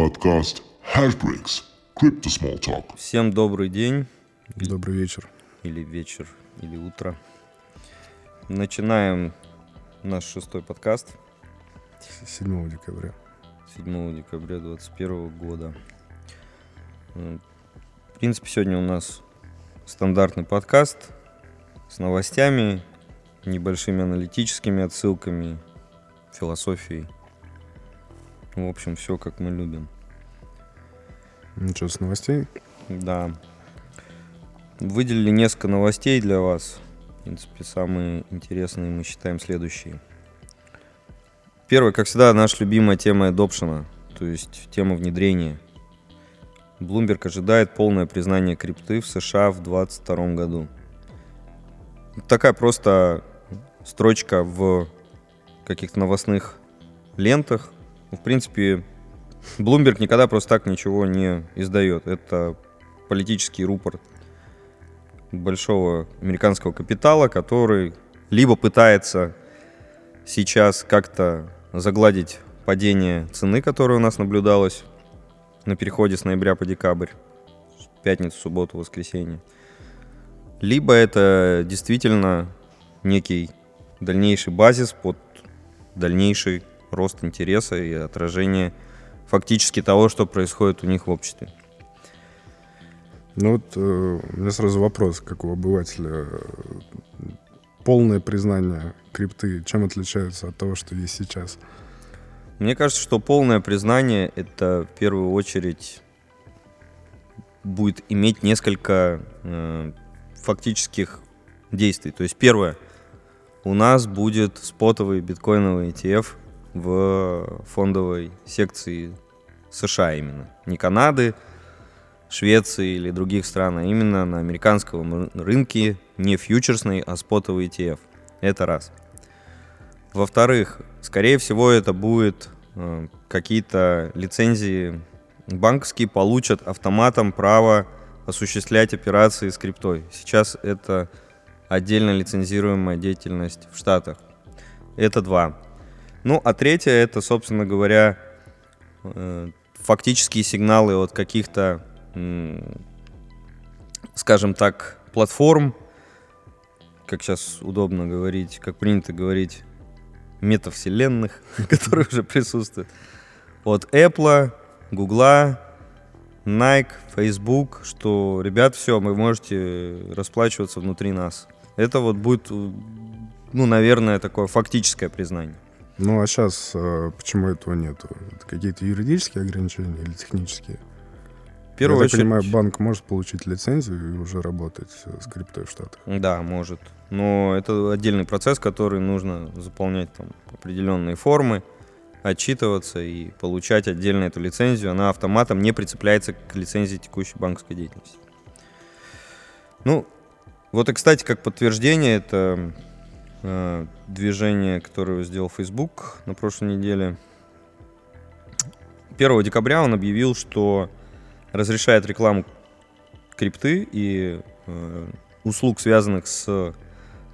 Подкаст Hashbricks. Crypto Small Talk. Всем добрый день Добрый вечер. или вечер, или утро. Начинаем наш шестой подкаст С 7 декабря. 7 декабря 2021 года. В принципе, сегодня у нас стандартный подкаст с новостями, небольшими аналитическими отсылками, философией. В общем, все как мы любим. Ну что, с новостей? Да. Выделили несколько новостей для вас. В принципе, самые интересные мы считаем следующие. Первое, как всегда, наша любимая тема adoption, то есть тема внедрения. Bloomberg ожидает полное признание крипты в США в 2022 году. Такая просто строчка в каких-то новостных лентах. В принципе, Bloomberg никогда просто так ничего не издает. Это политический рупор большого американского капитала, который либо пытается сейчас как-то загладить падение цены, которое у нас наблюдалось на переходе с ноября по декабрь, пятницу, субботу, воскресенье. Либо это действительно некий дальнейший базис под дальнейший рост интереса и отражение фактически того, что происходит у них в обществе. Ну вот э, у меня сразу вопрос, как у обывателя. Полное признание крипты чем отличается от того, что есть сейчас? Мне кажется, что полное признание это в первую очередь будет иметь несколько э, фактических действий. То есть первое, у нас будет спотовый биткоиновый ETF в фондовой секции США именно. Не Канады, Швеции или других стран, а именно на американском рынке не фьючерсный, а спотовый ETF. Это раз. Во-вторых, скорее всего, это будет э, какие-то лицензии банковские получат автоматом право осуществлять операции с криптой. Сейчас это отдельно лицензируемая деятельность в Штатах. Это два. Ну, а третье, это, собственно говоря, э, фактические сигналы от каких-то, скажем так, платформ, как сейчас удобно говорить, как принято говорить, метавселенных, которые уже присутствуют. От Apple, Google, Nike, Facebook, что, ребят, все, вы можете расплачиваться внутри нас. Это вот будет, э, ну, наверное, такое фактическое признание. Ну а сейчас почему этого нету? Это какие-то юридические ограничения или технические? В первую Я очередь, так понимаю, банк может получить лицензию и уже работать э, с криптой в Штатах. Да, может. Но это отдельный процесс, который нужно заполнять там определенные формы, отчитываться и получать отдельно эту лицензию. Она автоматом не прицепляется к лицензии текущей банковской деятельности. Ну, вот и, кстати, как подтверждение, это движение, которое сделал Facebook на прошлой неделе. 1 декабря он объявил, что разрешает рекламу крипты и э, услуг, связанных с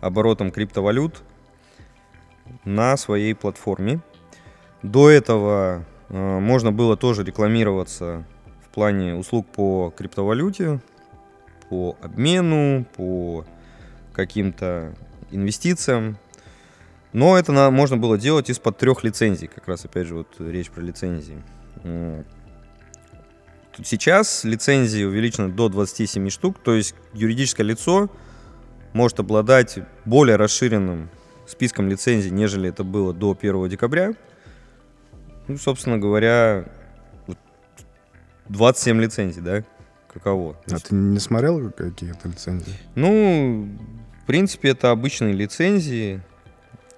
оборотом криптовалют на своей платформе. До этого э, можно было тоже рекламироваться в плане услуг по криптовалюте, по обмену, по каким-то инвестициям. Но это на- можно было делать из-под трех лицензий. Как раз, опять же, вот речь про лицензии. Сейчас лицензии увеличены до 27 штук, то есть юридическое лицо может обладать более расширенным списком лицензий, нежели это было до 1 декабря. Ну, собственно говоря, вот 27 лицензий, да? Каково? А есть, ты не смотрел какие-то лицензии? Ну, в принципе, это обычные лицензии.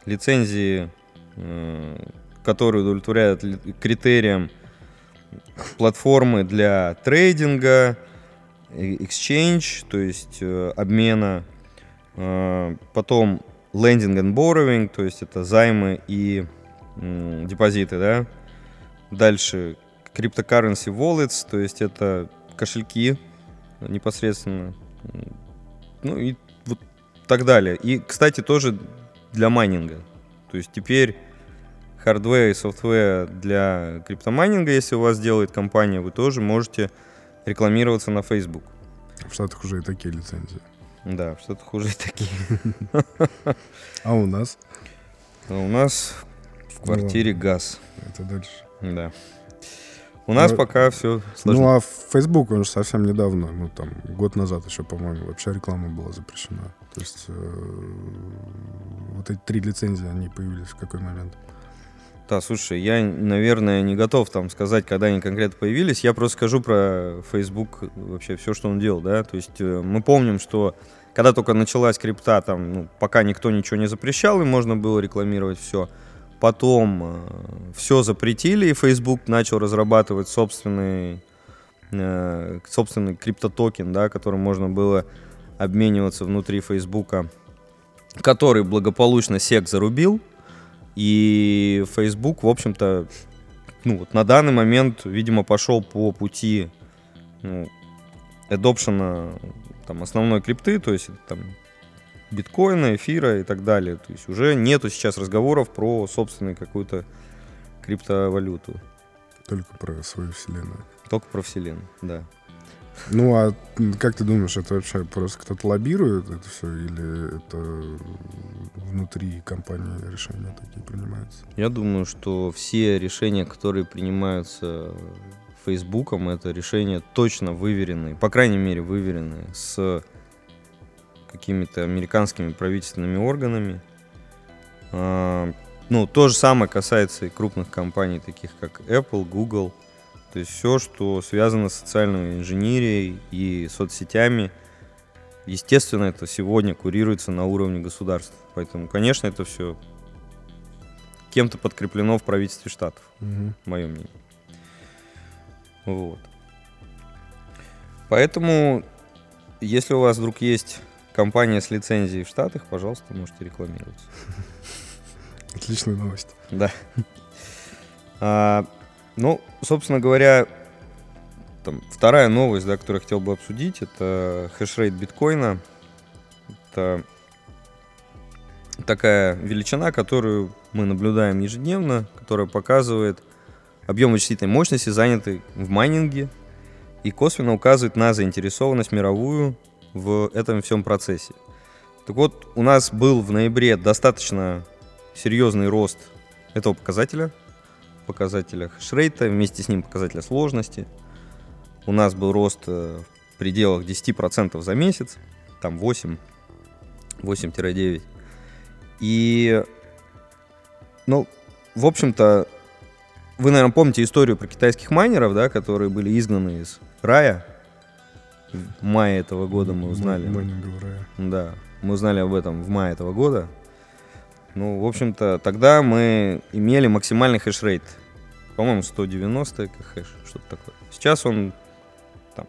Лицензии, э, которые удовлетворяют критериям платформы для трейдинга, э, exchange, то есть э, обмена. Потом lending and borrowing, то есть это займы и депозиты, да. Дальше cryptocurrency wallets, то есть это кошельки непосредственно. Ну и так далее. И, кстати, тоже для майнинга. То есть теперь hardware и software для криптомайнинга, если у вас делает компания, вы тоже можете рекламироваться на Facebook. В Штатах уже и такие лицензии. Да, что-то хуже такие. А у нас? А у нас в квартире газ. Это дальше. Да. У нас Ну, пока все Ну, сложно. а Facebook, он же совсем недавно, ну, там, год назад еще, по-моему, вообще реклама была запрещена. То есть э, вот эти три лицензии, они появились в какой момент? Да, слушай, я, наверное, не готов там сказать, когда они конкретно появились. Я просто скажу про Facebook вообще все, что он делал, да. То есть э, мы помним, что когда только началась крипта, там, ну, пока никто ничего не запрещал, и можно было рекламировать все. Потом все запретили, и Facebook начал разрабатывать собственный, э, собственный криптотокен, да, которым можно было обмениваться внутри Фейсбука, который благополучно SEC зарубил. И Facebook, в общем-то, ну, вот на данный момент, видимо, пошел по пути ну, адопшена там, основной крипты, то есть там биткоина, эфира и так далее. То есть уже нету сейчас разговоров про собственную какую-то криптовалюту. Только про свою вселенную. Только про вселенную, да. Ну, а как ты думаешь, это вообще просто кто-то лоббирует это все, или это внутри компании решения такие принимаются? Я думаю, что все решения, которые принимаются Фейсбуком, это решения точно выверенные, по крайней мере выверенные с какими-то американскими правительственными органами. А, Ну, то же самое касается и крупных компаний, таких как Apple, Google. То есть все, что связано с социальной инженерией и соцсетями, естественно, это сегодня курируется на уровне государства. Поэтому, конечно, это все кем-то подкреплено в правительстве штатов, мое мнение. Вот. Поэтому, если у вас вдруг есть компания с лицензией в Штатах, пожалуйста, можете рекламироваться. Отличная новость. Да. Ну, собственно говоря, там, вторая новость, да, которую я хотел бы обсудить, это хешрейт биткоина. Это такая величина, которую мы наблюдаем ежедневно, которая показывает объем вычислительной мощности, занятый в майнинге, и косвенно указывает на заинтересованность мировую в этом всем процессе. Так вот, у нас был в ноябре достаточно серьезный рост этого показателя, показателя хешрейта, вместе с ним показателя сложности. У нас был рост э, в пределах 10% за месяц, там 8, 8-9. И, ну, в общем-то, вы, наверное, помните историю про китайских майнеров, да, которые были изгнаны из рая. В мае этого года мы узнали. М- майнинговый рай. Да, мы узнали об этом в мае этого года. Ну, в общем-то, тогда мы имели максимальный хешрейт. По-моему, 190 как хэш, что-то такое. Сейчас он там,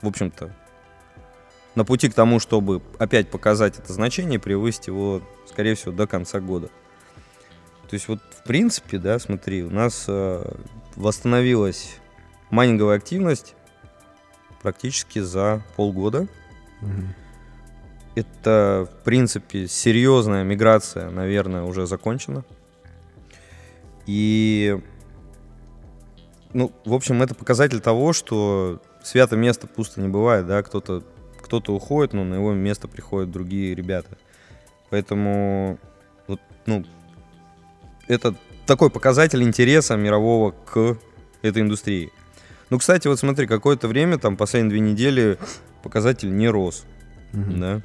в общем-то, на пути к тому, чтобы опять показать это значение, превысить его, скорее всего, до конца года. То есть вот, в принципе, да, смотри, у нас э, восстановилась майнинговая активность практически за полгода. Мгм. Это, в принципе, серьезная миграция, наверное, уже закончена. И, ну, в общем, это показатель того, что свято место пусто не бывает, да, кто-то кто уходит, но на его место приходят другие ребята. Поэтому, вот, ну, это такой показатель интереса мирового к этой индустрии. Ну, кстати, вот смотри, какое-то время, там, последние две недели показатель не рос, Мгм. да.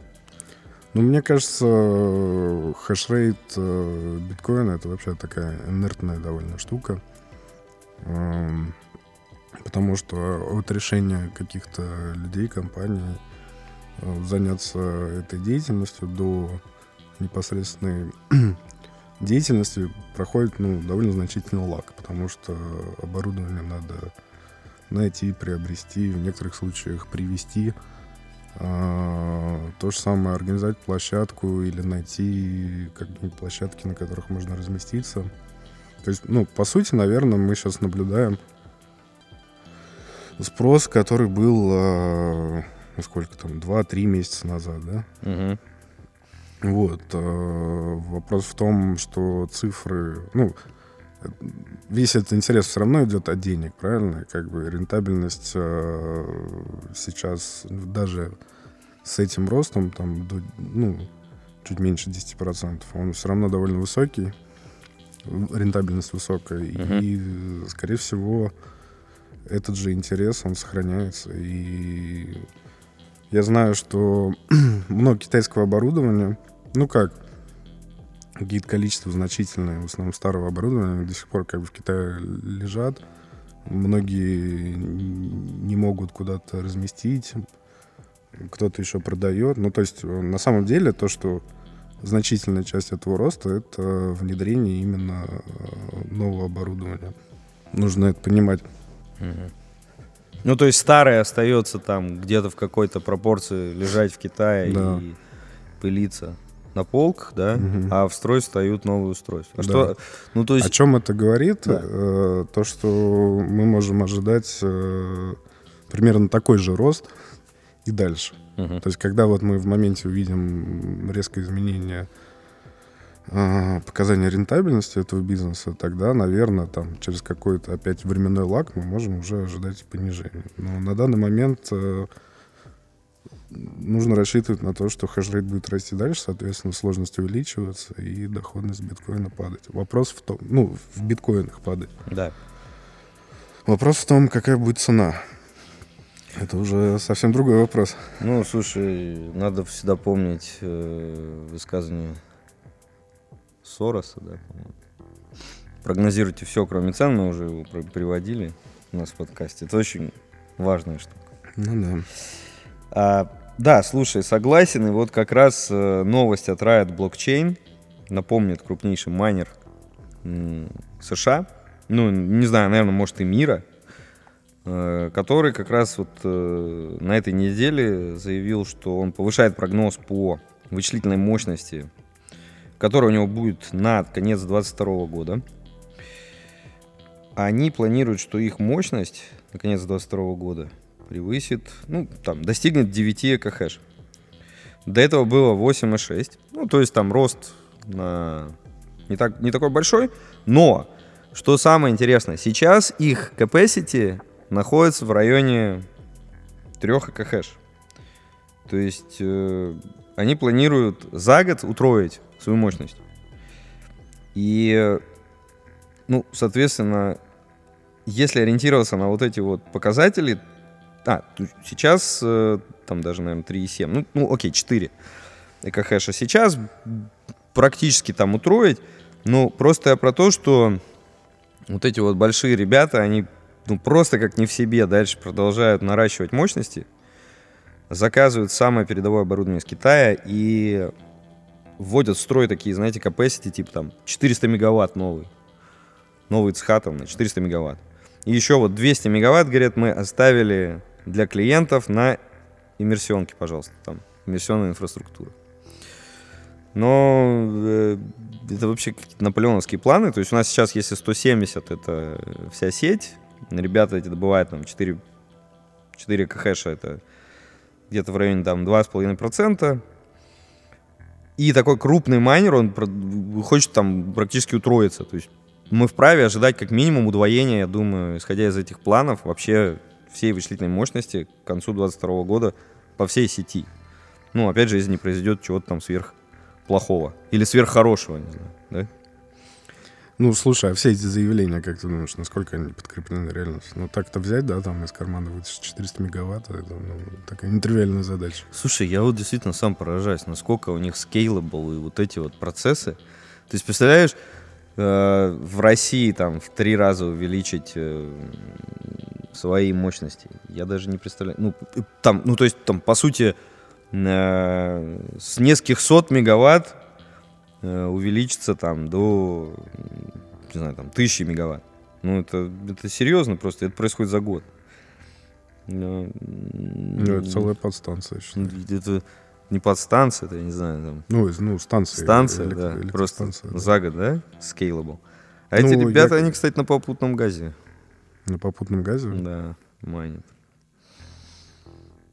Ну, мне кажется, хешрейт э, биткоина это вообще такая инертная довольно штука. Эм, Потому что от решения каких-то людей, компаний э, заняться этой деятельностью до непосредственной деятельности проходит ну, довольно значительный лак, потому что оборудование надо найти, приобрести, в некоторых случаях привести. А, То же самое организовать площадку или найти какие-нибудь площадки, на которых можно разместиться. То есть, ну, по сути, наверное, мы сейчас наблюдаем спрос, который был, а, ну, сколько там, 2-3 месяца назад, да? Мгм. Вот. э, Вопрос в том, что цифры... Ну, весь этот интерес все равно идет от денег, правильно? Как бы рентабельность э, сейчас даже с этим ростом, там, до, ну, чуть меньше 10%, он все равно довольно высокий, рентабельность высокая, Мгм. и, скорее всего, этот же интерес, он сохраняется. И я знаю, что много китайского оборудования, ну как, какие-то количество значительное, в основном старого оборудования, до сих пор как бы в Китае лежат. Многие не могут куда-то разместить, кто-то еще продает. Ну, то есть, э, на самом деле, то, что значительная часть этого роста, это внедрение именно э, нового оборудования. Нужно это понимать. Ну, то есть старое остается там где-то в какой-то пропорции лежать в Китае Да. и пылиться на полках, да, Мгм. а в строй встают новые устройства. А Да. что, ну, то О есть, чем это говорит? Да. Э, То, что мы можем ожидать э, примерно такой же рост и дальше. Мгм. То есть, когда вот мы в моменте увидим резкое изменение а, показания рентабельности этого бизнеса, тогда, наверное, там через какой-то опять временной лак мы можем уже ожидать понижения. Но на данный момент э, нужно рассчитывать на то, что хешрейт будет расти дальше, соответственно, сложность увеличиваться и доходность биткоина падать. Вопрос в том, ну, в биткоинах падать. да. Вопрос в том, какая будет цена. Это уже совсем другой вопрос. Ну, слушай, надо всегда помнить э, высказывание Сороса, да. Прогнозируйте все, кроме цен, мы уже его приводили у нас в подкасте. Это очень важная штука. Ну да. А, да, слушай, согласен. И вот как раз э, новость от Riot Blockchain напомнит крупнейший майнер США. Ну, не знаю, наверное, может и мира. э, который как раз вот э, на этой неделе заявил, что он повышает прогноз по вычислительной мощности, которая у него будет на конец 2022 года. Они планируют, что их мощность на конец 2022 года превысит, ну, там, достигнет 9 экохэш. До этого было 8,6. Ну, то есть там рост на... не, так, не такой большой, но, что самое интересное, сейчас их capacity находится в районе 3 экохэш. То есть э, они планируют за год утроить свою мощность. И, ну, соответственно, если ориентироваться на вот эти вот показатели, а, сейчас э, там даже, наверное, 3,7, ну, ну, окей, 4 экохэша сейчас, практически там утроить, но просто я про то, что вот эти вот большие ребята, они ну, просто как не в себе дальше продолжают наращивать мощности, заказывают самое передовое оборудование из Китая и вводят в строй такие, знаете, capacity, типа там 400 мегаватт новый. Новый там на 400 мегаватт. И еще вот 200 мегаватт, говорят, мы оставили для клиентов на иммерсионке, пожалуйста, там, иммерсионная инфраструктура. Но э, это вообще какие-то наполеоновские планы. То есть у нас сейчас, если 170, это вся сеть, ребята эти добывают там 4, 4 кхэша, это где-то в районе там 2,5%. И такой крупный майнер, он хочет там практически утроиться. То есть мы вправе ожидать как минимум удвоения, я думаю, исходя из этих планов, вообще всей вычислительной мощности к концу 2022 года по всей сети. Ну, опять же, если не произойдет чего-то там сверх плохого. Или сверххорошего, не знаю. Да? Ну, слушай, а все эти заявления, как ты думаешь, насколько они подкреплены реальностью? Ну, так-то взять, да, там из кармана вытащить 400 мегаватт, это ну, такая нетривиальная задача. Слушай, я вот действительно сам поражаюсь, насколько у них scalable и вот эти вот процессы. То есть, представляешь, в России там в три раза увеличить э, свои мощности. Я даже не представляю. Ну, э, там, ну, то есть, там, по сути, э, с нескольких сот мегаватт э, увеличится там до, не знаю, там, тысячи мегаватт. Ну, это, это серьезно просто, это происходит за год. Ну, это целая подстанция. Это не подстанция, это, я не знаю, там, Ну, ну, станция. станция, электро- да, просто электростанция, да. за год, да, scalable. А эти Ну, ребята, я- они, кстати, на попутном газе, На попутном газе. да, майнят.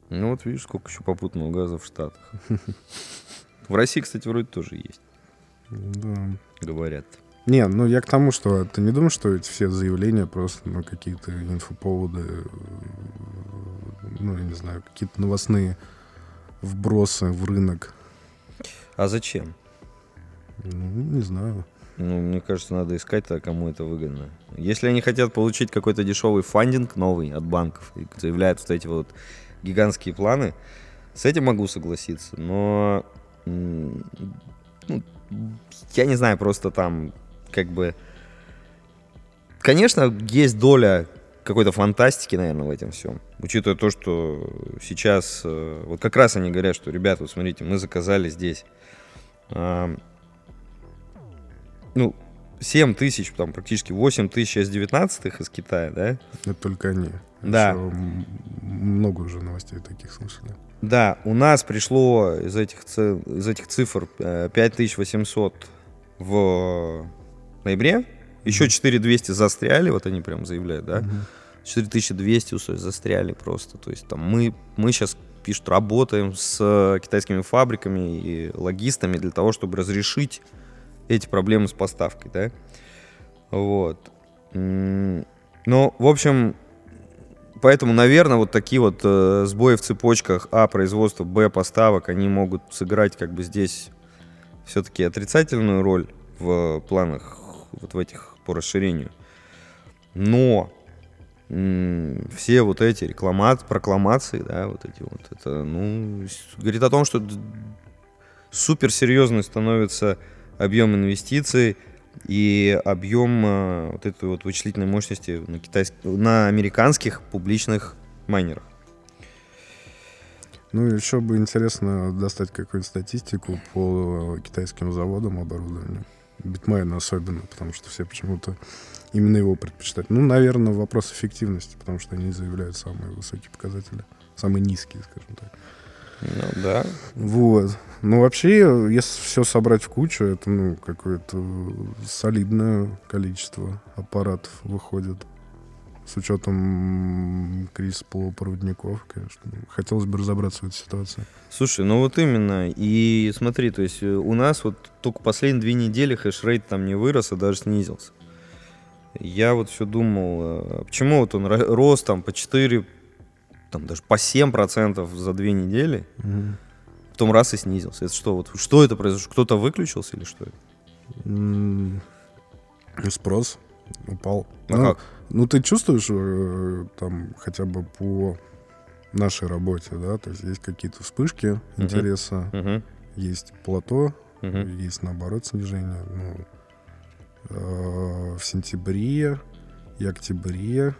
Ну вот видишь, сколько еще попутного газа в Штатах. В России, кстати, вроде тоже есть, Да. говорят. Не, ну я к тому, что ты не думаешь, что эти все заявления просто ну, какие-то инфоповоды, э, ну, я не знаю, какие-то новостные вбросы в рынок. А зачем? Ну, не знаю. Ну, мне кажется, надо искать, то кому это выгодно. Если они хотят получить какой-то дешевый фандинг новый от банков и заявляют вот эти вот гигантские планы, с этим могу согласиться. Но ну, я не знаю, просто там как бы... Конечно, есть доля какой-то фантастики, наверное, в этом всем. Учитывая то, что сейчас... э, Вот как раз они говорят, что, ребята, вот смотрите, мы заказали здесь... Ну, 7 тысяч, там практически 8 тысяч S19 из Китая, да? Это только они. Да. Еще много уже новостей таких слышали. Да, у нас пришло из этих, из этих цифр э, 5800 в ноябре. Еще 4200 застряли, вот они прям заявляют, да? 4200 усой застряли просто. То есть там мы, мы сейчас, пишут, работаем с китайскими фабриками и логистами для того, чтобы разрешить эти проблемы с поставкой, да? Вот. Ну, в общем, Поэтому, наверное, вот такие вот э, сбои в цепочках А производства, Б поставок, они могут сыграть как бы здесь все-таки отрицательную роль в планах вот в этих по расширению. Но все вот эти рекламат, прокламации, да, вот эти вот, это, ну, говорит о том, что суперсерьезный становится объем инвестиций и объем э, вот этой вот вычислительной мощности на, китайск... на американских публичных майнерах. Ну, еще бы интересно достать какую-нибудь статистику по китайским заводам оборудования. Bitmain особенно, потому что все почему-то именно его предпочитают. Ну, наверное, вопрос эффективности, потому что они заявляют самые высокие показатели. Самые низкие, скажем так. Ну да. Вот. Ну, вообще, если все собрать в кучу, это, ну, какое-то солидное количество аппаратов выходит. С учетом кризиса полупроводников, конечно. Хотелось бы разобраться в этой ситуации. Слушай, ну вот именно. И смотри, то есть э, у нас вот только последние две недели хешрейт там не вырос, а даже снизился. Я вот все думал, э, почему вот он ро- рос там по 4, там даже по 7% за две недели, потом раз и снизился. Это что, вот что это произошло? Кто-то выключился или что? это? М, Спрос упал. А ну, как? Ну, ты чувствуешь э, там хотя бы по нашей работе, да? То есть есть какие-то вспышки Мгм. интереса, Мгм, есть плато, мгм. есть наоборот снижение. Ну, э, в сентябре и октябре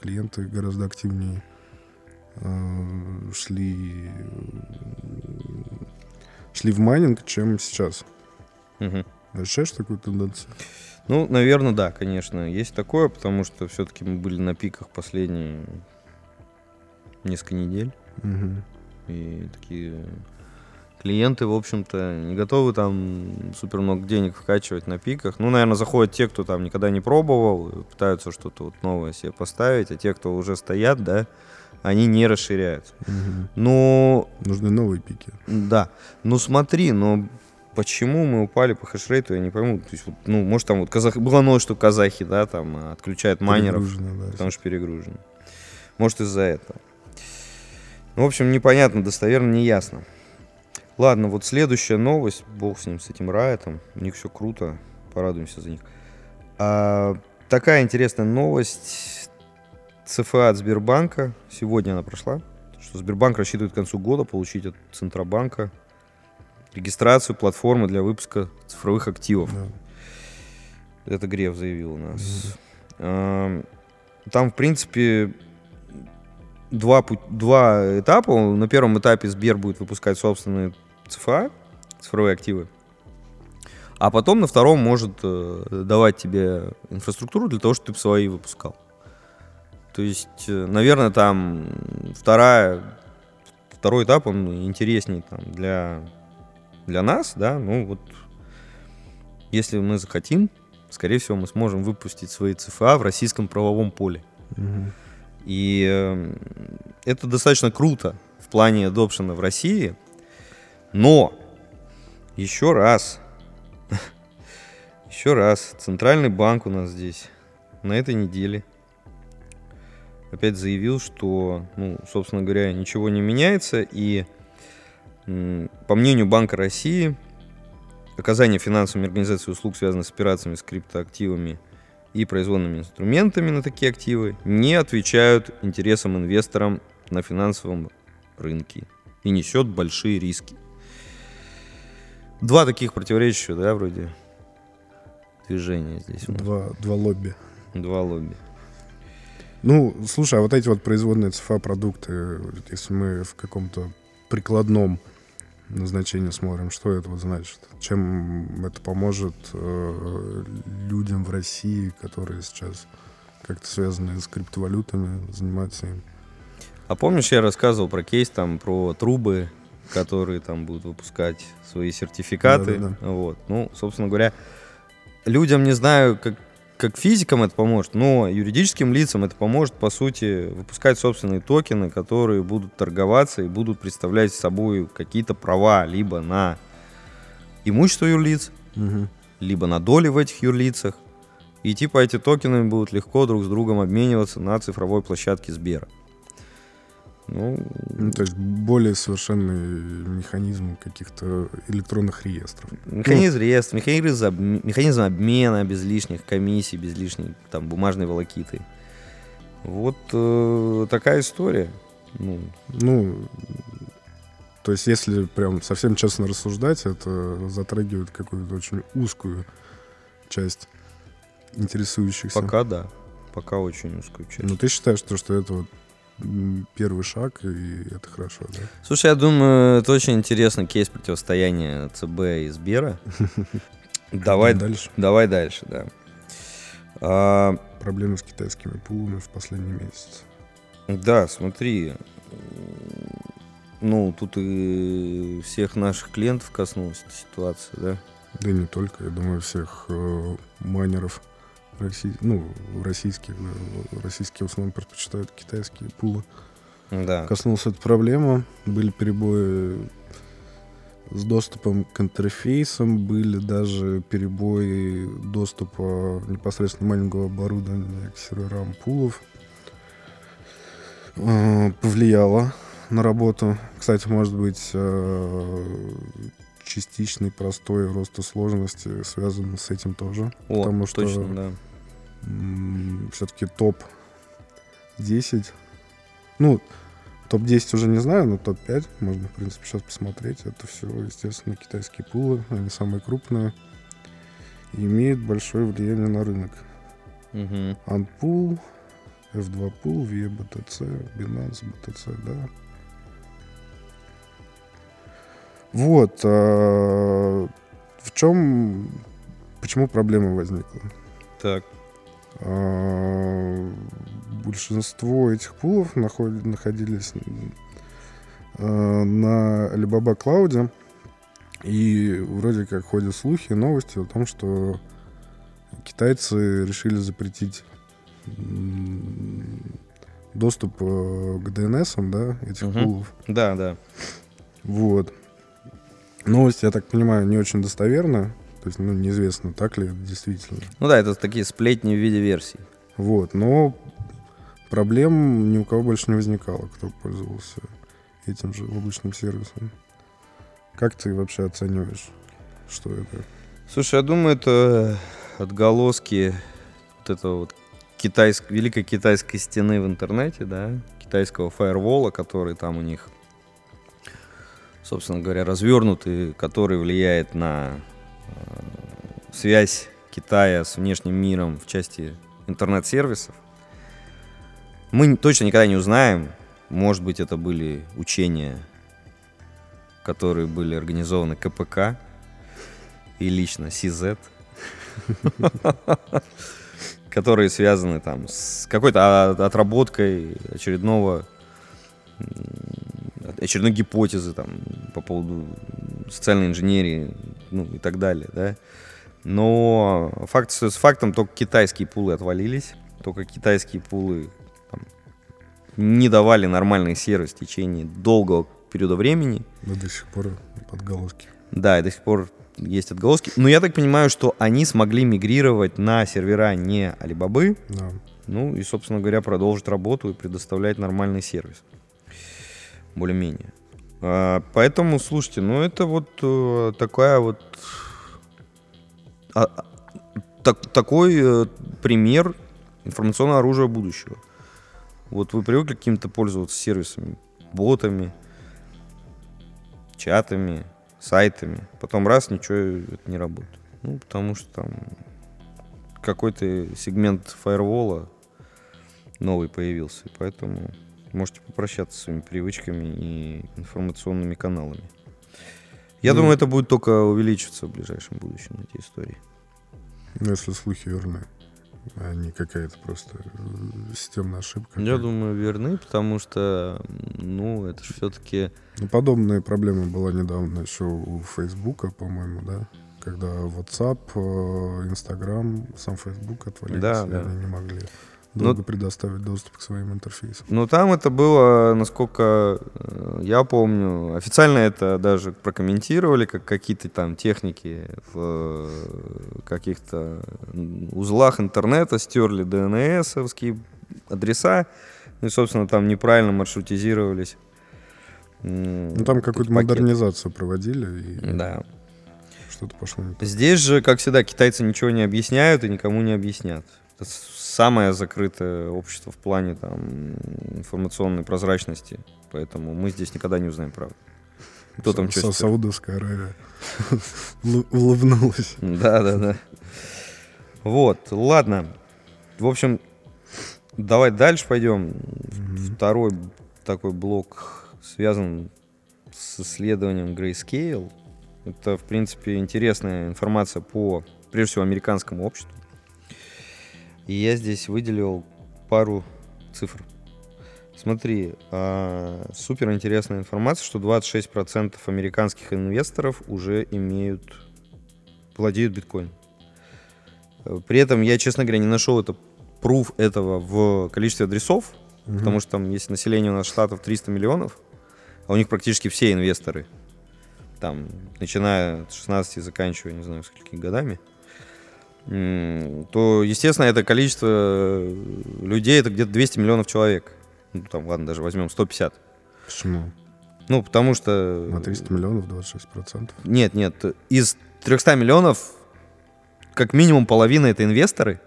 клиенты гораздо активнее э, шли шли в майнинг, чем сейчас. Мгм. Ощущаешь такую тенденцию? Ну, наверное, да, конечно, есть такое, потому что все-таки мы были на пиках последние несколько недель. Мгм. И такие клиенты, в общем-то, не готовы там супер много денег вкачивать на пиках. Ну, наверное, заходят те, кто там никогда не пробовал, пытаются что-то вот новое себе поставить, а те, кто уже стоят, да, они не расширяются. Мгм. Ну, Нужны новые пики. да. Ну, смотри, но почему мы упали по хешрейту, я не пойму. То есть, вот, ну, может, там вот казах... было новое, что казахи, да, там а, отключают майнеров. Да. Потому что перегружены. Может, из-за этого. Ну, в общем, непонятно, достоверно, не ясно. Ладно, вот следующая новость. Бог с ним, с этим Райтом. У них все круто. Порадуемся за них. А, такая интересная новость. ЦФА от Сбербанка. Сегодня она прошла. Что Сбербанк рассчитывает к концу года получить от Центробанка регистрацию платформы для выпуска цифровых активов. Да. Это Греф заявил у нас. Ам, Там, в принципе, два, два этапа. На первом этапе Сбер будет выпускать собственные ЦФА, цифровые активы. А потом на втором может э, давать тебе инфраструктуру для того, чтобы ты свои выпускал. То есть, э, наверное, там вторая, второй этап, он интереснее там, для, для нас, да, ну вот, если мы захотим, скорее всего, мы сможем выпустить свои ЦФА в российском правовом поле. И э, это достаточно круто в плане адопшена в России. Но, еще раз, Еще раз, Центральный банк у нас здесь на этой неделе опять заявил, что, ну, собственно говоря, ничего не меняется, и по мнению Банка России, оказание финансовыми организацией услуг, связанных с операциями с криптоактивами и производными инструментами на такие активы, не отвечают интересам инвесторам на финансовом рынке и несет большие риски. Два таких противоречия, да, вроде движения здесь. Два, два лобби. Два лобби. Ну, слушай, а вот эти вот производные ЦФА продукты, если мы в каком-то прикладном назначении смотрим, что это вот значит? Чем это поможет э, людям в России, которые сейчас как-то связаны с криптовалютами, занимаются им? А помнишь, я рассказывал про кейс там, про трубы, которые там будут выпускать свои сертификаты. Да, да, да. Вот. Ну, собственно говоря, людям, не знаю, как, как физикам это поможет, но юридическим лицам это поможет, по сути, выпускать собственные токены, которые будут торговаться и будут представлять собой какие-то права либо на имущество юрлиц, угу. либо на доли в этих юрлицах. И типа эти токены будут легко друг с другом обмениваться на цифровой площадке Сбера. Ну, ну, то есть более совершенный механизм каких-то электронных реестров. Механизм ну, реестр, механизм, механизм обмена без лишних комиссий, без лишней там бумажной волокиты. Вот э, такая история. Ну. ну, то есть если прям совсем честно рассуждать, это затрагивает какую-то очень узкую часть интересующихся. Пока да, пока очень узкую часть. Ну ты считаешь, что, что это вот первый шаг, и это хорошо, да? Слушай, я думаю, это очень интересный кейс противостояния ЦБ и Сбера. Давай дальше. Давай дальше, да. А, Проблемы с китайскими пулами в последний месяц. Да, смотри, ну, тут и всех наших клиентов коснулась эта ситуация, да? Да и не только, я думаю, всех э, майнеров Россий, ну, российские, российские в основном предпочитают китайские пулы. Да. Коснулась эта проблема. Были перебои с доступом к интерфейсам, были даже перебои доступа непосредственно майнингового оборудования к серверам пулов. А, повлияло на работу. Кстати, может быть, а, частичный простой рост сложности связан с этим тоже. О, потому что точно, да все-таки топ 10. Ну, топ-10 уже не знаю, но топ-5 можно, в принципе, сейчас посмотреть. Это все, естественно, китайские пулы, они самые крупные. И имеют большое влияние на рынок. Угу. Unpool, F2 Pool, VE BTC, Binance BTC, да. Вот. А, в чем, почему проблема возникла? Так. А, большинство этих пулов находились а, на Alibaba Cloud. И вроде как ходят слухи, новости о том, что китайцы решили запретить доступ э, к DNS, да, этих угу. пулов. Да, да. Вот. Новость, я так понимаю, не очень достоверная. То есть, ну, неизвестно, так ли это действительно. Ну да, это такие сплетни в виде версий. Вот, но проблем ни у кого больше не возникало, кто пользовался этим же облачным сервисом. Как ты вообще оцениваешь, что это? Слушай, я думаю, это отголоски вот этого вот китайск... великой китайской стены в интернете, да, китайского фаервола, который там у них, собственно говоря, развернутый, который влияет на связь Китая с внешним миром в части интернет-сервисов. Мы точно никогда не узнаем. Может быть, это были учения, которые были организованы КПК и лично CZ, которые связаны там с какой-то отработкой очередного очередной гипотезы там по поводу социальной инженерии, ну и так далее, да. Но факт с фактом, только китайские пулы отвалились, только китайские пулы там, не давали нормальный сервис в течение долгого периода времени. Да до сих пор подголоски. Да, и до сих пор есть отголоски. Но я так понимаю, что они смогли мигрировать на сервера не Alibaba, Да. ну и, собственно говоря, продолжить работу и предоставлять нормальный сервис. Более-менее. А, поэтому, слушайте, ну это вот э, такая вот... а, а, так- такой э, пример информационного оружия будущего. Вот вы привыкли каким-то пользоваться сервисами, ботами, чатами, сайтами. Потом раз, ничего это не работает. Ну, потому что там какой-то сегмент фаервола новый появился. Поэтому можете попрощаться со своими привычками и информационными каналами. Я Ну, думаю, это будет только увеличиваться в ближайшем будущем, эти истории. Ну, если слухи верны, а не какая-то просто э, системная ошибка. Я думаю, верны, потому что, ну, это же все-таки... Ну, подобная проблема была недавно еще у Фейсбука, по-моему, да? Когда WhatsApp, э, Instagram, сам Facebook отвалились, Да, и да. они не могли Ну, долго предоставить доступ к своим интерфейсам. Ну, там это было, насколько э, я помню, официально это даже прокомментировали, как какие-то там техники в э, каких-то узлах интернета стерли DNS-овские адреса, ну и, собственно, там неправильно маршрутизировались. Ну, там какую-то модернизацию проводили, и Да. что-то пошло не так. Здесь же, как всегда, китайцы ничего не объясняют и никому не объяснят. Это самое закрытое общество в плане там, информационной прозрачности. Поэтому мы здесь никогда не узнаем правду. Кто там что Са- Саудовская Аравия улы- улыбнулась. Да, да, да. Вот, ладно. В общем, давай дальше пойдем. Второй такой блок связан с исследованием Grayscale. Это, в принципе, интересная информация по, прежде всего, американскому обществу. И я здесь выделил пару цифр. Смотри, а, супер интересная информация, что 26% американских инвесторов уже имеют, владеют биткоин. Э, При этом я, честно говоря, не нашел это пруф этого в количестве адресов, потому что там есть население у нас штатов 300 миллионов, а у них практически все инвесторы. Там, начиная от 16 и заканчивая, не знаю, сколькими годами. То, естественно, это количество э, людей, это где-то 200 миллионов человек. Ну, там, ладно, даже возьмем 150. Почему? Ну, потому что... На 300 миллионов 26%. Нет, нет, из 300 миллионов как минимум половина это инвесторы.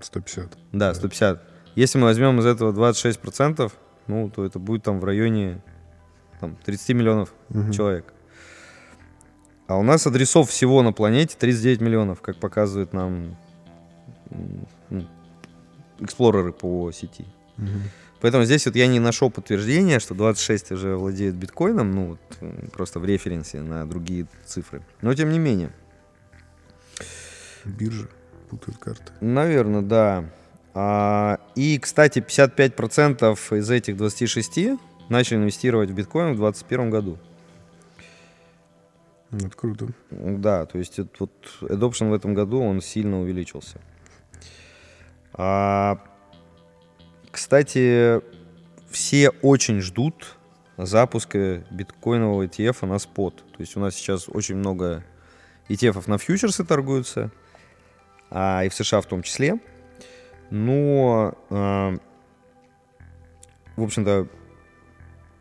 150. Да, 150. Если мы возьмем из этого 26%, ну, то это будет там в районе там, 30 миллионов Мгм. человек. А у нас адресов всего на планете 39 миллионов, как показывают нам эксплореры по сети. Мгм. Поэтому здесь вот я не нашел подтверждения, что 26 уже владеют биткоином, ну, вот, м, просто в референсе на другие цифры. Но тем не менее. Биржа путают карты. Наверное, да. А, и, кстати, 55% из этих 26 начали инвестировать в биткоин в 2021 году. Это круто. Да, то есть это вот adoption в этом году он сильно увеличился. А, кстати, все очень ждут запуска биткоинового ETF на спот. То есть у нас сейчас очень много ETF на фьючерсы торгуются, а и в США в том числе. Но, а, в общем-то,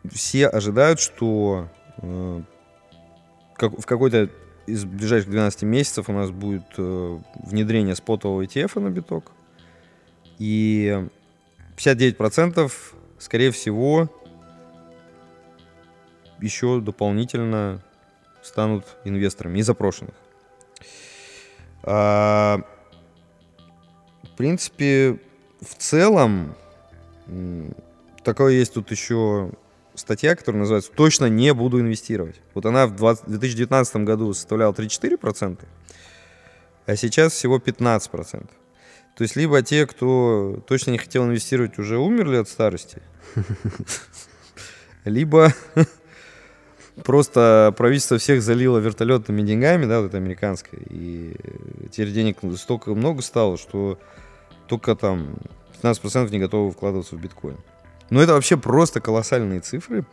все ожидают, что э, как- в какой-то из ближайших 12 месяцев у нас будет э, внедрение спотового ETF на биток. И 59% скорее всего еще дополнительно станут инвесторами из запрошенных. А, в принципе, в целом, такое есть тут еще статья, которая называется «Точно не буду инвестировать». Вот она в 20 2019 году составляла 34%, а сейчас всего 15%. То есть либо те, кто точно не хотел инвестировать, уже умерли от старости, либо просто правительство всех залило вертолетными деньгами, да, вот это американское, и теперь денег столько много стало, что только там 15% не готовы вкладываться в биткоин. Но это вообще просто колоссальные цифры.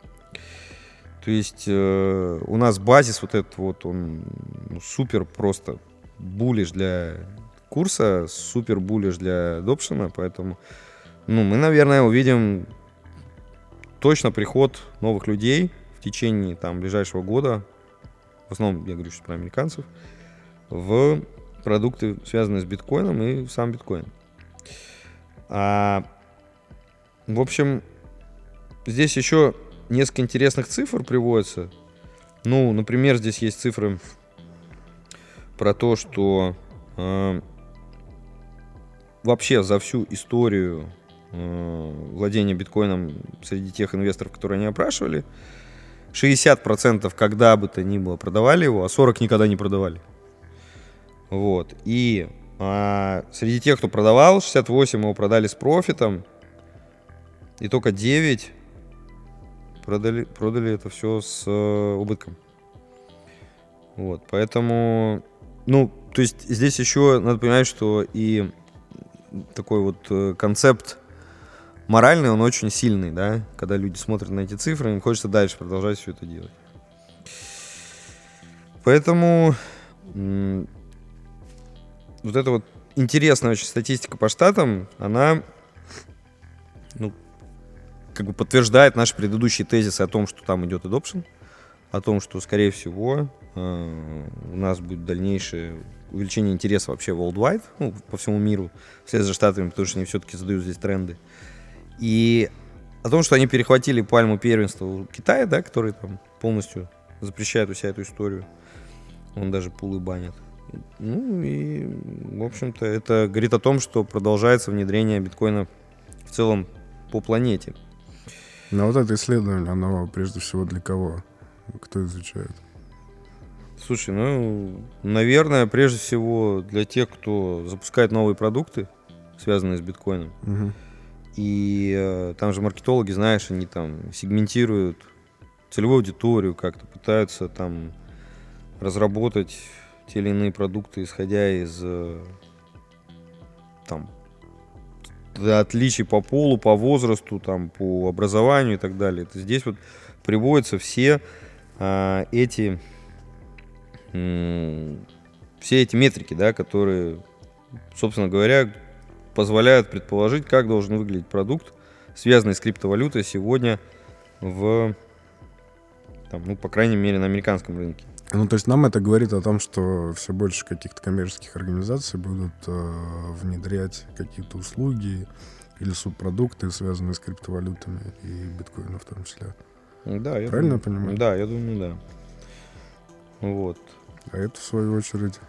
То есть э, у нас базис вот этот вот, он ну, супер просто буллиш для курса, супер буллиш для допшена, поэтому ну, мы, наверное, увидим точно приход новых людей в течение там ближайшего года, в основном я говорю сейчас про американцев, в продукты, связанные с биткоином и сам биткоин. А, в общем, здесь еще несколько интересных цифр приводится. Ну, например, здесь есть цифры про то, что э, вообще за всю историю э, владения биткоином среди тех инвесторов, которые они опрашивали, 60% когда бы то ни было продавали его, а 40% никогда не продавали. Вот. И а, среди тех, кто продавал, 68 его продали с профитом, и только 9 продали, продали это все с э, убытком. Вот, поэтому, ну, то есть здесь еще надо понимать, что и такой вот э, концепт моральный, он очень сильный, да, когда люди смотрят на эти цифры, им хочется дальше продолжать все это делать. Поэтому вот эта вот интересная очень статистика по штатам, она ну, как бы подтверждает наши предыдущие тезисы о том, что там идет adoption, о том, что, скорее всего, э, у нас будет дальнейшее увеличение интереса вообще worldwide, ну, по всему миру, вслед за Штатами, потому что они все-таки задают здесь тренды. И о том, что они перехватили пальму первенства у Китая, да, который там полностью запрещает у себя эту историю. Он даже пулы банит. Ну и, в общем-то, это говорит о том, что продолжается внедрение биткоина в целом по планете. Но вот это исследование, оно прежде всего для кого? Кто изучает? Слушай, ну, наверное, прежде всего для тех, кто запускает новые продукты, связанные с биткоином. Угу. И э, там же маркетологи, знаешь, они там сегментируют целевую аудиторию как-то, пытаются там разработать те или иные продукты, исходя из э, там отличий по полу, по возрасту, там, по образованию и так далее. Это здесь вот приводятся все а, эти все эти метрики, да, которые, собственно говоря, позволяют предположить, как должен выглядеть продукт, связанный с криптовалютой сегодня в, там, ну, по крайней мере, на американском рынке. Ну, то есть нам это говорит о том, что все больше каких-то коммерческих организаций будут э, внедрять какие-то услуги или субпродукты, связанные с криптовалютами и биткоином в том числе. Да, я Правильно думаю, я понимаю? Да, я думаю, да. Вот. А это, в свою очередь,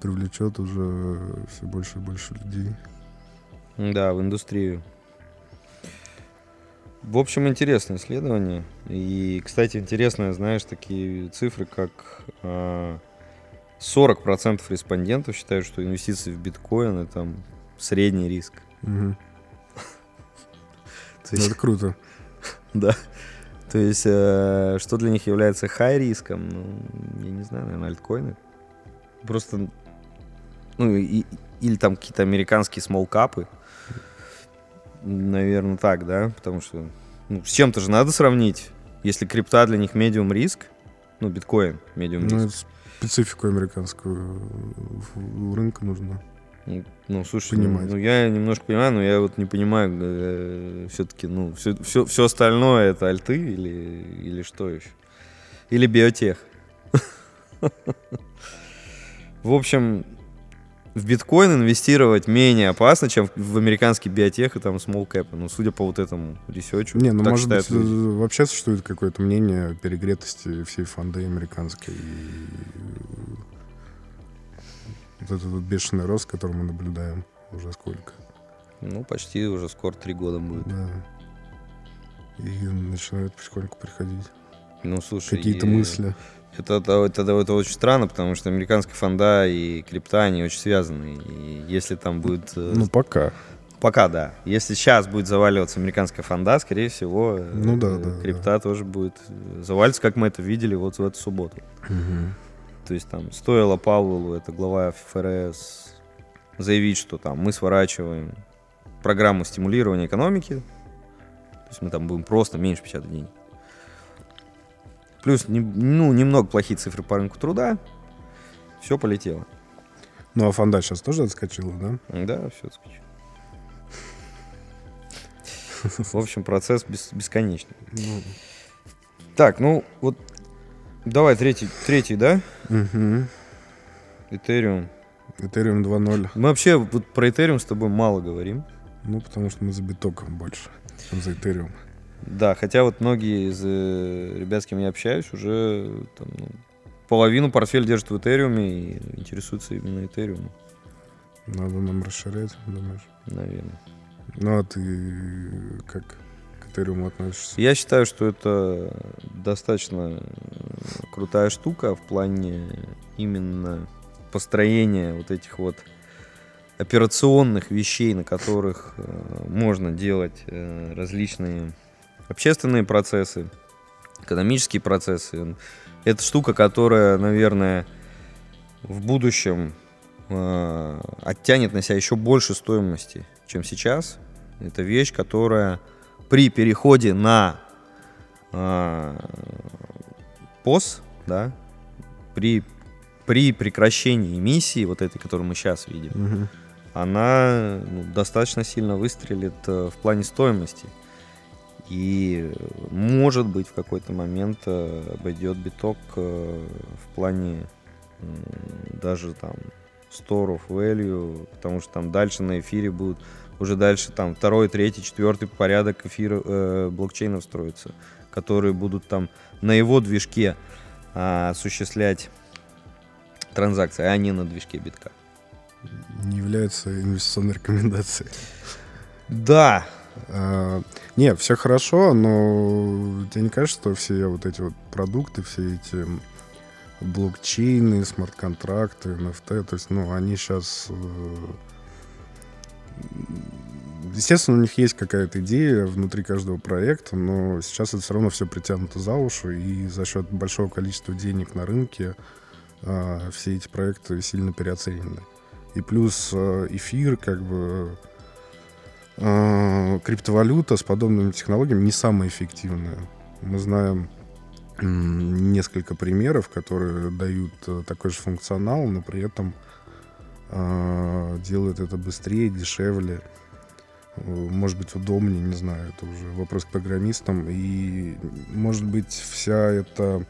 привлечет уже все больше и больше людей. Да, в индустрию. В общем, интересное исследование. И, кстати, интересно, знаешь, такие цифры, как э, 40% респондентов считают, что инвестиции в биткоин это средний риск. Угу. Есть, Это круто. да. То есть, э, что для них является хай риском? Ну, я не знаю, наверное, альткоины. Просто, ну, и, или там какие-то американские смолкапы. Наверное, так, да, потому что ну, с чем-то же надо сравнить. Если крипта для них медиум риск, ну, биткоин медиум Ну, риск. это специфику американского в- рынка нужно. Ну, ну, слушай, ну, понимать. ну, я немножко понимаю, но я вот не понимаю, все-таки, ну, все, все, все остальное это альты или, или что еще? Или биотех. В общем, в биткоин инвестировать менее опасно, чем в американский биотех и там small cap. Ну, судя по вот этому research у. Не, ну может быть, люди. э, вообще существует какое-то мнение о перегретости всей фонды американской. И вот этот вот бешеный рост, который мы наблюдаем уже сколько. Ну, почти уже скоро три года будет. Да. И начинают потихоньку приходить Ну, слушай. какие-то и- мысли. Это, это, это, это очень странно, потому что американская фонда и крипта, они очень связаны. И если там будет... э, Ну, пока. Пока, да. Если сейчас будет заваливаться американская фонда, скорее всего, э, Ну да, да, крипта тоже будет э, завалиться, как мы это видели вот в эту субботу. То есть там стоило Пауэллу, это глава ФРС, заявить, что там мы сворачиваем программу стимулирования экономики, то есть мы там будем просто меньше печатать деньги. Плюс, ну, немного плохие цифры по рынку труда. Все полетело. Ну, а фонда сейчас тоже отскочила, да? Да, все В общем, процесс бес- бесконечный. Ну, Так, ну вот давай третий, третий, да? мгм. Ethereum. Ethereum 2.0. Мы вообще вот про Ethereum с тобой мало говорим. Ну, потому что мы за биток больше, чем за Ethereum. Да, хотя вот многие из э, ребят, с кем я общаюсь, уже там, ну, половину портфель держат в Ethereum и интересуются именно Ethereum, Надо нам расширять, думаешь? наверное. Ну, а ты как к Ethereum относишься? Я считаю, что это достаточно э, крутая штука в плане именно построения вот этих вот операционных вещей, на которых э, можно делать э, различные общественные процессы, экономические процессы. Это штука, которая, наверное, в будущем э, оттянет на себя еще больше стоимости, чем сейчас. Это вещь, которая при переходе на э, ПОС, да, при, при прекращении эмиссии, вот этой, которую мы сейчас видим, Мгм. она ну, достаточно сильно выстрелит э, в плане стоимости. И, э, может быть, в какой-то момент э, обойдет биток э, в плане даже там store of value, потому что там дальше на эфире будут уже дальше там второй, третий, четвертый порядок эфира э, блокчейнов строится, которые будут там на его движке а, осуществлять транзакции, а не на движке битка. Не является инвестиционной рекомендацией. Да, А, Не, все хорошо, но тебе не кажется, что все вот эти вот продукты, все эти блокчейны, смарт-контракты, NFT, то есть, ну, они сейчас... Естественно, у них есть какая-то идея внутри каждого проекта, но сейчас это все равно все притянуто за уши, и за счет большого количества денег на рынке а, все эти проекты сильно переоценены. И плюс эфир, как бы, криптовалюта с подобными технологиями не самая эффективная. Мы знаем несколько примеров, которые дают э, такой же функционал, но при этом а, делают это быстрее, дешевле, э, может быть, удобнее, не знаю, это уже вопрос к программистам. И, может быть, вся эта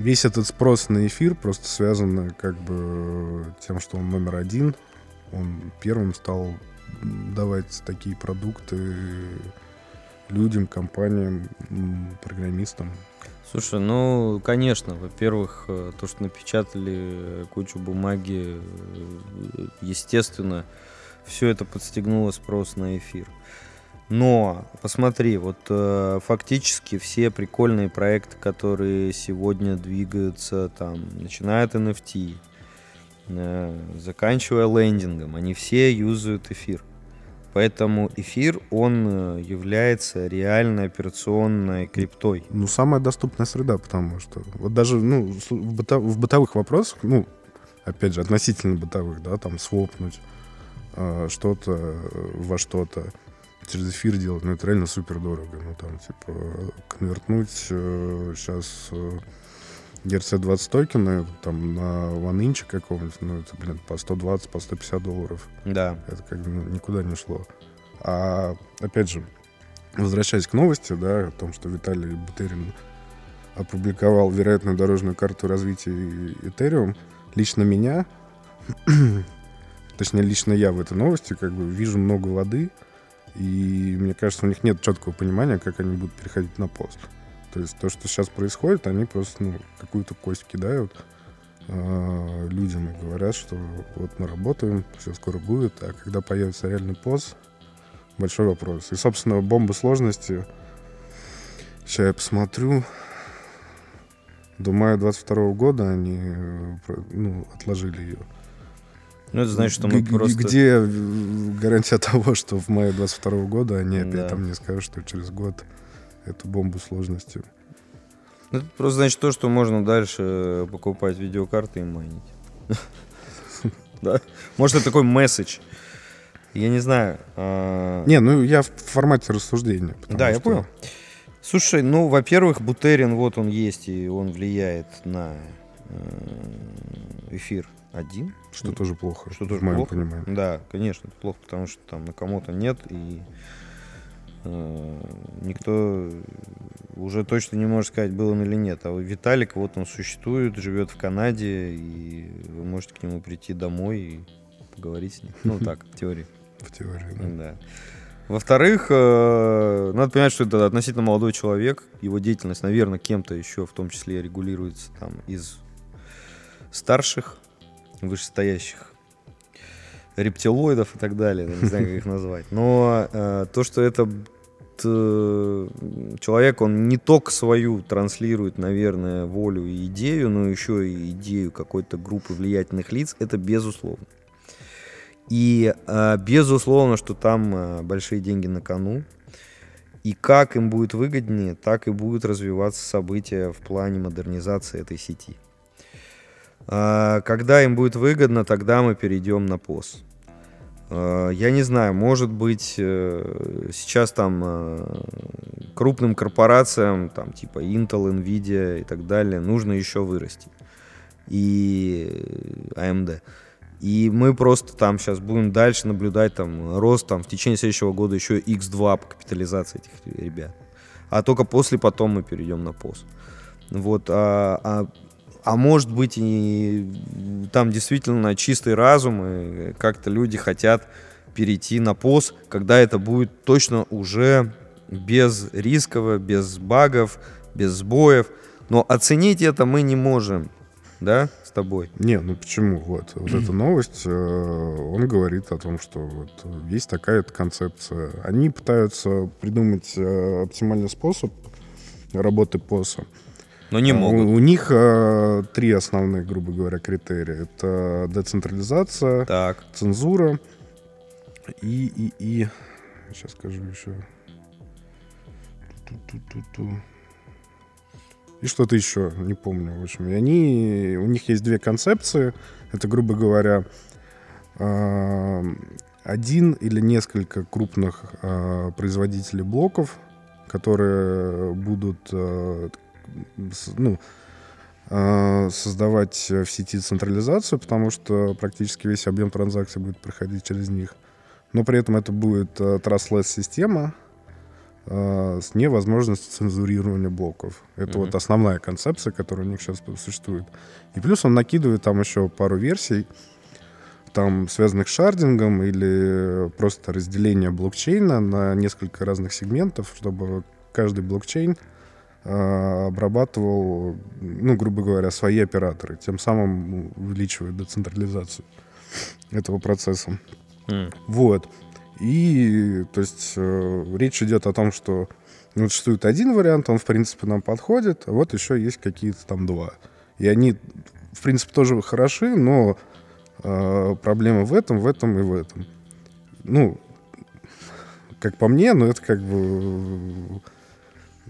весь этот спрос на эфир просто связан как бы тем, что он номер один. Он первым стал давать такие продукты людям, компаниям, программистам. Слушай, ну, конечно, во-первых, э, то, что напечатали э, кучу бумаги, э, естественно, все это подстегнуло спрос на эфир. Но, посмотри, вот э, фактически все прикольные проекты, которые сегодня двигаются, там, начиная от NFT, э, заканчивая лендингом, они все юзают эфир. Поэтому эфир, он э, является реальной операционной криптой. Ну, самая доступная среда, потому что вот даже ну, в, быто- в бытовых вопросах, ну, опять же, относительно бытовых, да, там, свопнуть э, что-то э, во что-то через эфир делать, ну, это реально супер дорого. Ну, там, типа, конвертнуть сейчас ERC-20 токены там на ванинчик какого-нибудь, ну, это, блин, по 120, по 150 долларов. Да. Это как бы никуда не шло. А опять же, возвращаясь к новости, да, о том, что Виталий Бутерин опубликовал вероятную дорожную карту развития Ethereum, лично меня, точнее, лично я в этой новости как бы вижу много воды, и мне кажется, у них нет четкого понимания, как они будут переходить на пост. То есть то, что сейчас происходит, они просто ну, какую-то кость кидают э, людям и говорят, что вот мы работаем, все скоро будет, а когда появится реальный пост, большой вопрос. И, собственно, бомба сложности, сейчас я посмотрю, до мая 22 года они э, ну, отложили ее. Ну, это значит, что мы Г- просто... Где гарантия того, что в мае 22 года они опять Да. там не скажут, что через год эту бомбу сложности. Ну, Это просто значит то, что можно дальше э, покупать видеокарты и майнить. Да? Может, это такой месседж. Я не знаю. а, Не, ну я в формате рассуждения. Да, я понял. Слушай, ну, во-первых, бутерин, вот он есть, и он влияет на э, эфир один. Что тоже плохо, Что в тоже моем плохо. понимании. Да, конечно, это плохо, потому что там на кому-то нет, и э, никто уже точно не может сказать, был он или нет. А Виталик, вот он существует, живет в Канаде, и вы можете к нему прийти домой и поговорить с ним. Ну, так, в теории. В теории, да. Да. Во-вторых, э, надо понимать, что это относительно молодой человек. Его деятельность, наверное, кем-то еще, в том числе, регулируется там из старших, вышестоящих рептилоидов и так далее. Не знаю, как их назвать. Но э, то, что это т- человек, он не только свою транслирует, наверное, волю и идею, но еще и идею какой-то группы влиятельных лиц, это безусловно. И э, безусловно, что там э, большие деньги на кону. И как им будет выгоднее, так и будут развиваться события в плане модернизации этой сети. А, Когда им будет выгодно, тогда мы перейдем на POS. А, Я не знаю, может быть, э, сейчас там э, крупным корпорациям, там типа Intel, Nvidia и так далее, нужно еще вырасти. И э, AMD. И мы просто там сейчас будем дальше наблюдать там рост там в течение следующего года еще x2 по капитализации этих ребят. А только после потом мы перейдем на POS. Вот, а, а, а может быть и там действительно чистый разум, и как-то люди хотят перейти на POS, когда это будет точно уже без рисково, без багов, без сбоев. Но оценить это мы не можем, да, с тобой? Не, ну почему? Вот, вот эта новость, э, он говорит о том, что вот есть такая-то концепция. Они пытаются придумать э, оптимальный способ работы ПОСа. Но не А, могут. У, у них э, три основных, грубо говоря, критерия. Это децентрализация, Так. цензура и, и, и... Сейчас скажу еще. Ту-ту-ту-ту. И что-то еще, не помню. В общем, и они, у них есть две концепции. Это, грубо говоря, э, один или несколько крупных э, производителей блоков, которые будут э, ну, э, создавать в сети централизацию, потому что практически весь объем транзакций будет проходить через них. Но при этом это будет э, trustless система э, с невозможностью цензурирования блоков. Это Мгм. вот основная концепция, которая у них сейчас существует. И плюс он накидывает там еще пару версий, там связанных с шардингом или просто разделение блокчейна на несколько разных сегментов, чтобы каждый блокчейн э, обрабатывал, ну, грубо говоря, свои операторы, тем самым увеличивая децентрализацию этого процесса. М. Вот. И, то есть, э, речь идет о том, что ну, вот существует один вариант, он, в принципе, нам подходит, а вот еще есть какие-то там два. И они, в принципе, тоже хороши, но э, проблема в этом, в этом и в этом. Ну, как по мне, ну, это как бы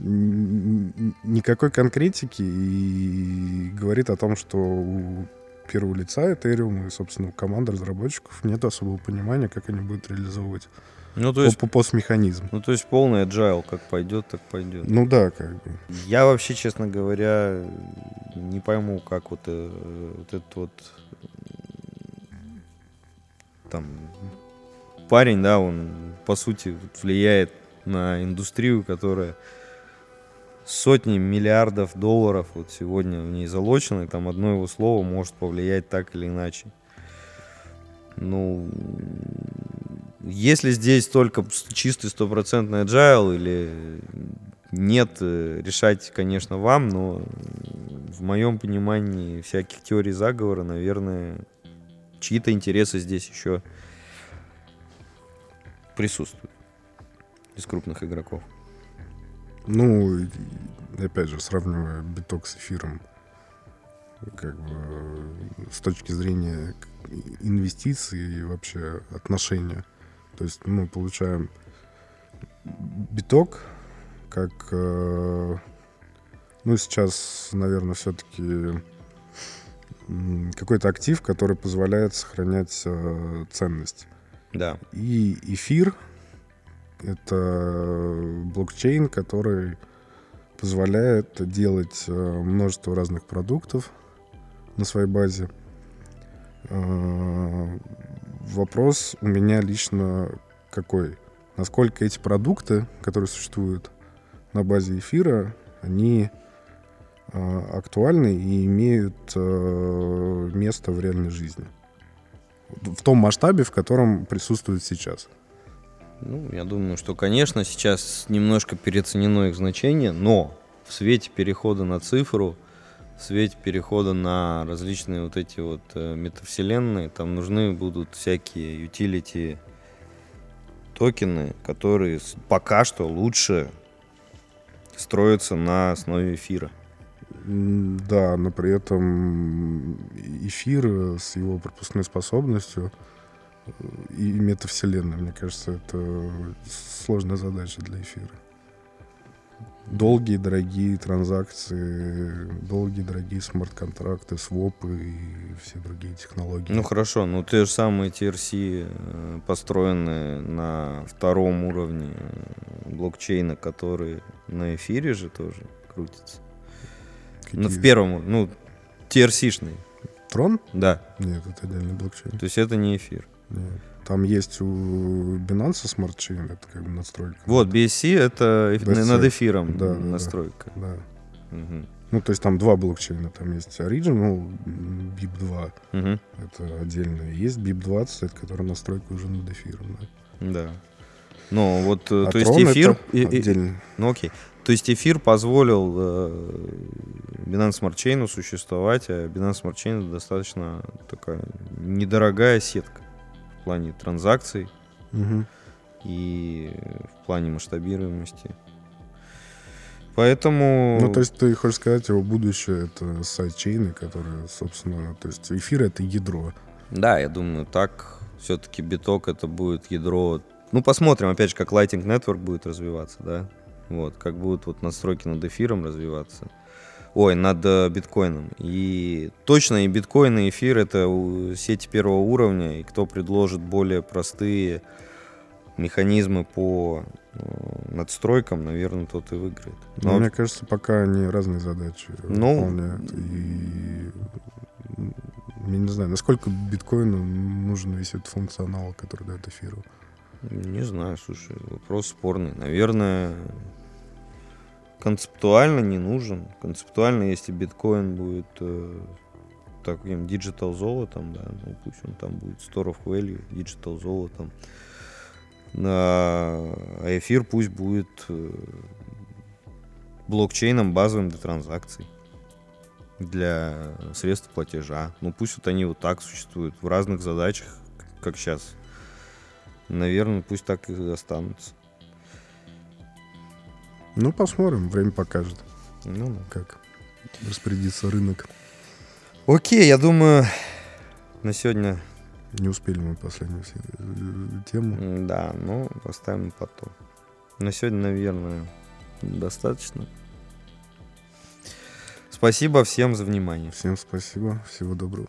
никакой конкретики и говорит о том, что у первого лица Ethereum и, собственно, у команды разработчиков нет особого понимания, как они будут реализовывать Ну, то есть, по- постмеханизм. ну, то есть полный agile, как пойдет, так пойдет. Ну да, как бы. Я вообще, честно говоря, не пойму, как вот, э, вот этот вот там парень, да, он по сути влияет на индустрию, которая сотни миллиардов долларов вот сегодня в ней залочено, и там одно его слово может повлиять так или иначе. Ну, если здесь только чистый стопроцентный agile или нет, э, решать, конечно, вам, но в моем понимании всяких теорий заговора, наверное, чьи-то интересы здесь еще присутствуют из крупных игроков. Ну, опять же, сравнивая биток с эфиром, как бы с точки зрения инвестиций и вообще отношения. То есть мы получаем биток как, э, ну, сейчас, наверное, все-таки какой-то актив, который позволяет сохранять э, ценность. Да. И эфир — это блокчейн, который позволяет делать э, множество разных продуктов на своей базе. Э, Вопрос у меня лично какой? Насколько эти продукты, которые существуют на базе эфира, они э, актуальны и имеют э, место в реальной жизни? В том масштабе, в котором присутствуют сейчас. Ну, я думаю, что, конечно, сейчас немножко переоценено их значение, но в свете перехода на цифру, в свете перехода на различные вот эти вот э, метавселенные, там нужны будут всякие utility токены, которые пока что лучше строятся на основе эфира. Да, но при этом эфир с его пропускной способностью и метавселенная, мне кажется, это сложная задача для эфира. Долгие, дорогие транзакции, долгие, дорогие смарт-контракты, свопы и все другие технологии. Ну хорошо, ну те же самые TRC э, построены на втором уровне э, блокчейна, который на эфире же тоже крутится. Ну, в Какие? первом, ну, TRC-шный, Трон? да. Нет, это отдельный блокчейн. То есть это не эфир. Нет. Там есть у Binance Smart Chain, это как бы настройка. Вот, BSC это BSC. над эфиром Да, да, да. настройка. Да. Мгм. Ну, то есть там два блокчейна. Там есть Original, м, BIP2, Мгм. это отдельно. Есть BIP20, это который настройка уже над эфиром. Да. Да. Ну, вот, э, А то есть эфир... и- и-. Ну окей. То есть эфир позволил э, Binance Smart Chain существовать, а Binance Smart Chain это достаточно такая недорогая сетка в плане транзакций Мгм. и в плане масштабируемости. Поэтому... Ну, то есть ты хочешь сказать, его будущее это сайдчейны, которые, собственно, то есть эфир это ядро. Да, я думаю, так все-таки биток это будет ядро. Ну, посмотрим, опять же, как Lighting Network будет развиваться, да. Вот, как будут вот настройки над эфиром развиваться. Ой, над э, биткоином. И точно и биткоин, и эфир это сети первого уровня, и кто предложит более простые механизмы по э, надстройкам, наверное, тот и выиграет. Но Но мне кажется, пока они разные задачи Ну, выполняют. И я не знаю, насколько биткоину нужен весь этот функционал, который дает эфиру. Не знаю, слушай, вопрос спорный. Наверное, концептуально не нужен. Концептуально, если биткоин будет э, таким digital золотом, да, ну пусть он там будет store of value, digital золотом. А эфир пусть будет э, блокчейном базовым для транзакций для средств платежа. Ну пусть вот они вот так существуют в разных задачах, как сейчас. Наверное, пусть так и останутся. Ну, посмотрим, время покажет, Ну, да. как распорядится рынок. Окей, я думаю, на сегодня, Не успели мы последнюю э, тему. да, ну, оставим потом. На сегодня, наверное, достаточно. Спасибо всем за внимание. Всем спасибо, всего доброго.